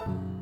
you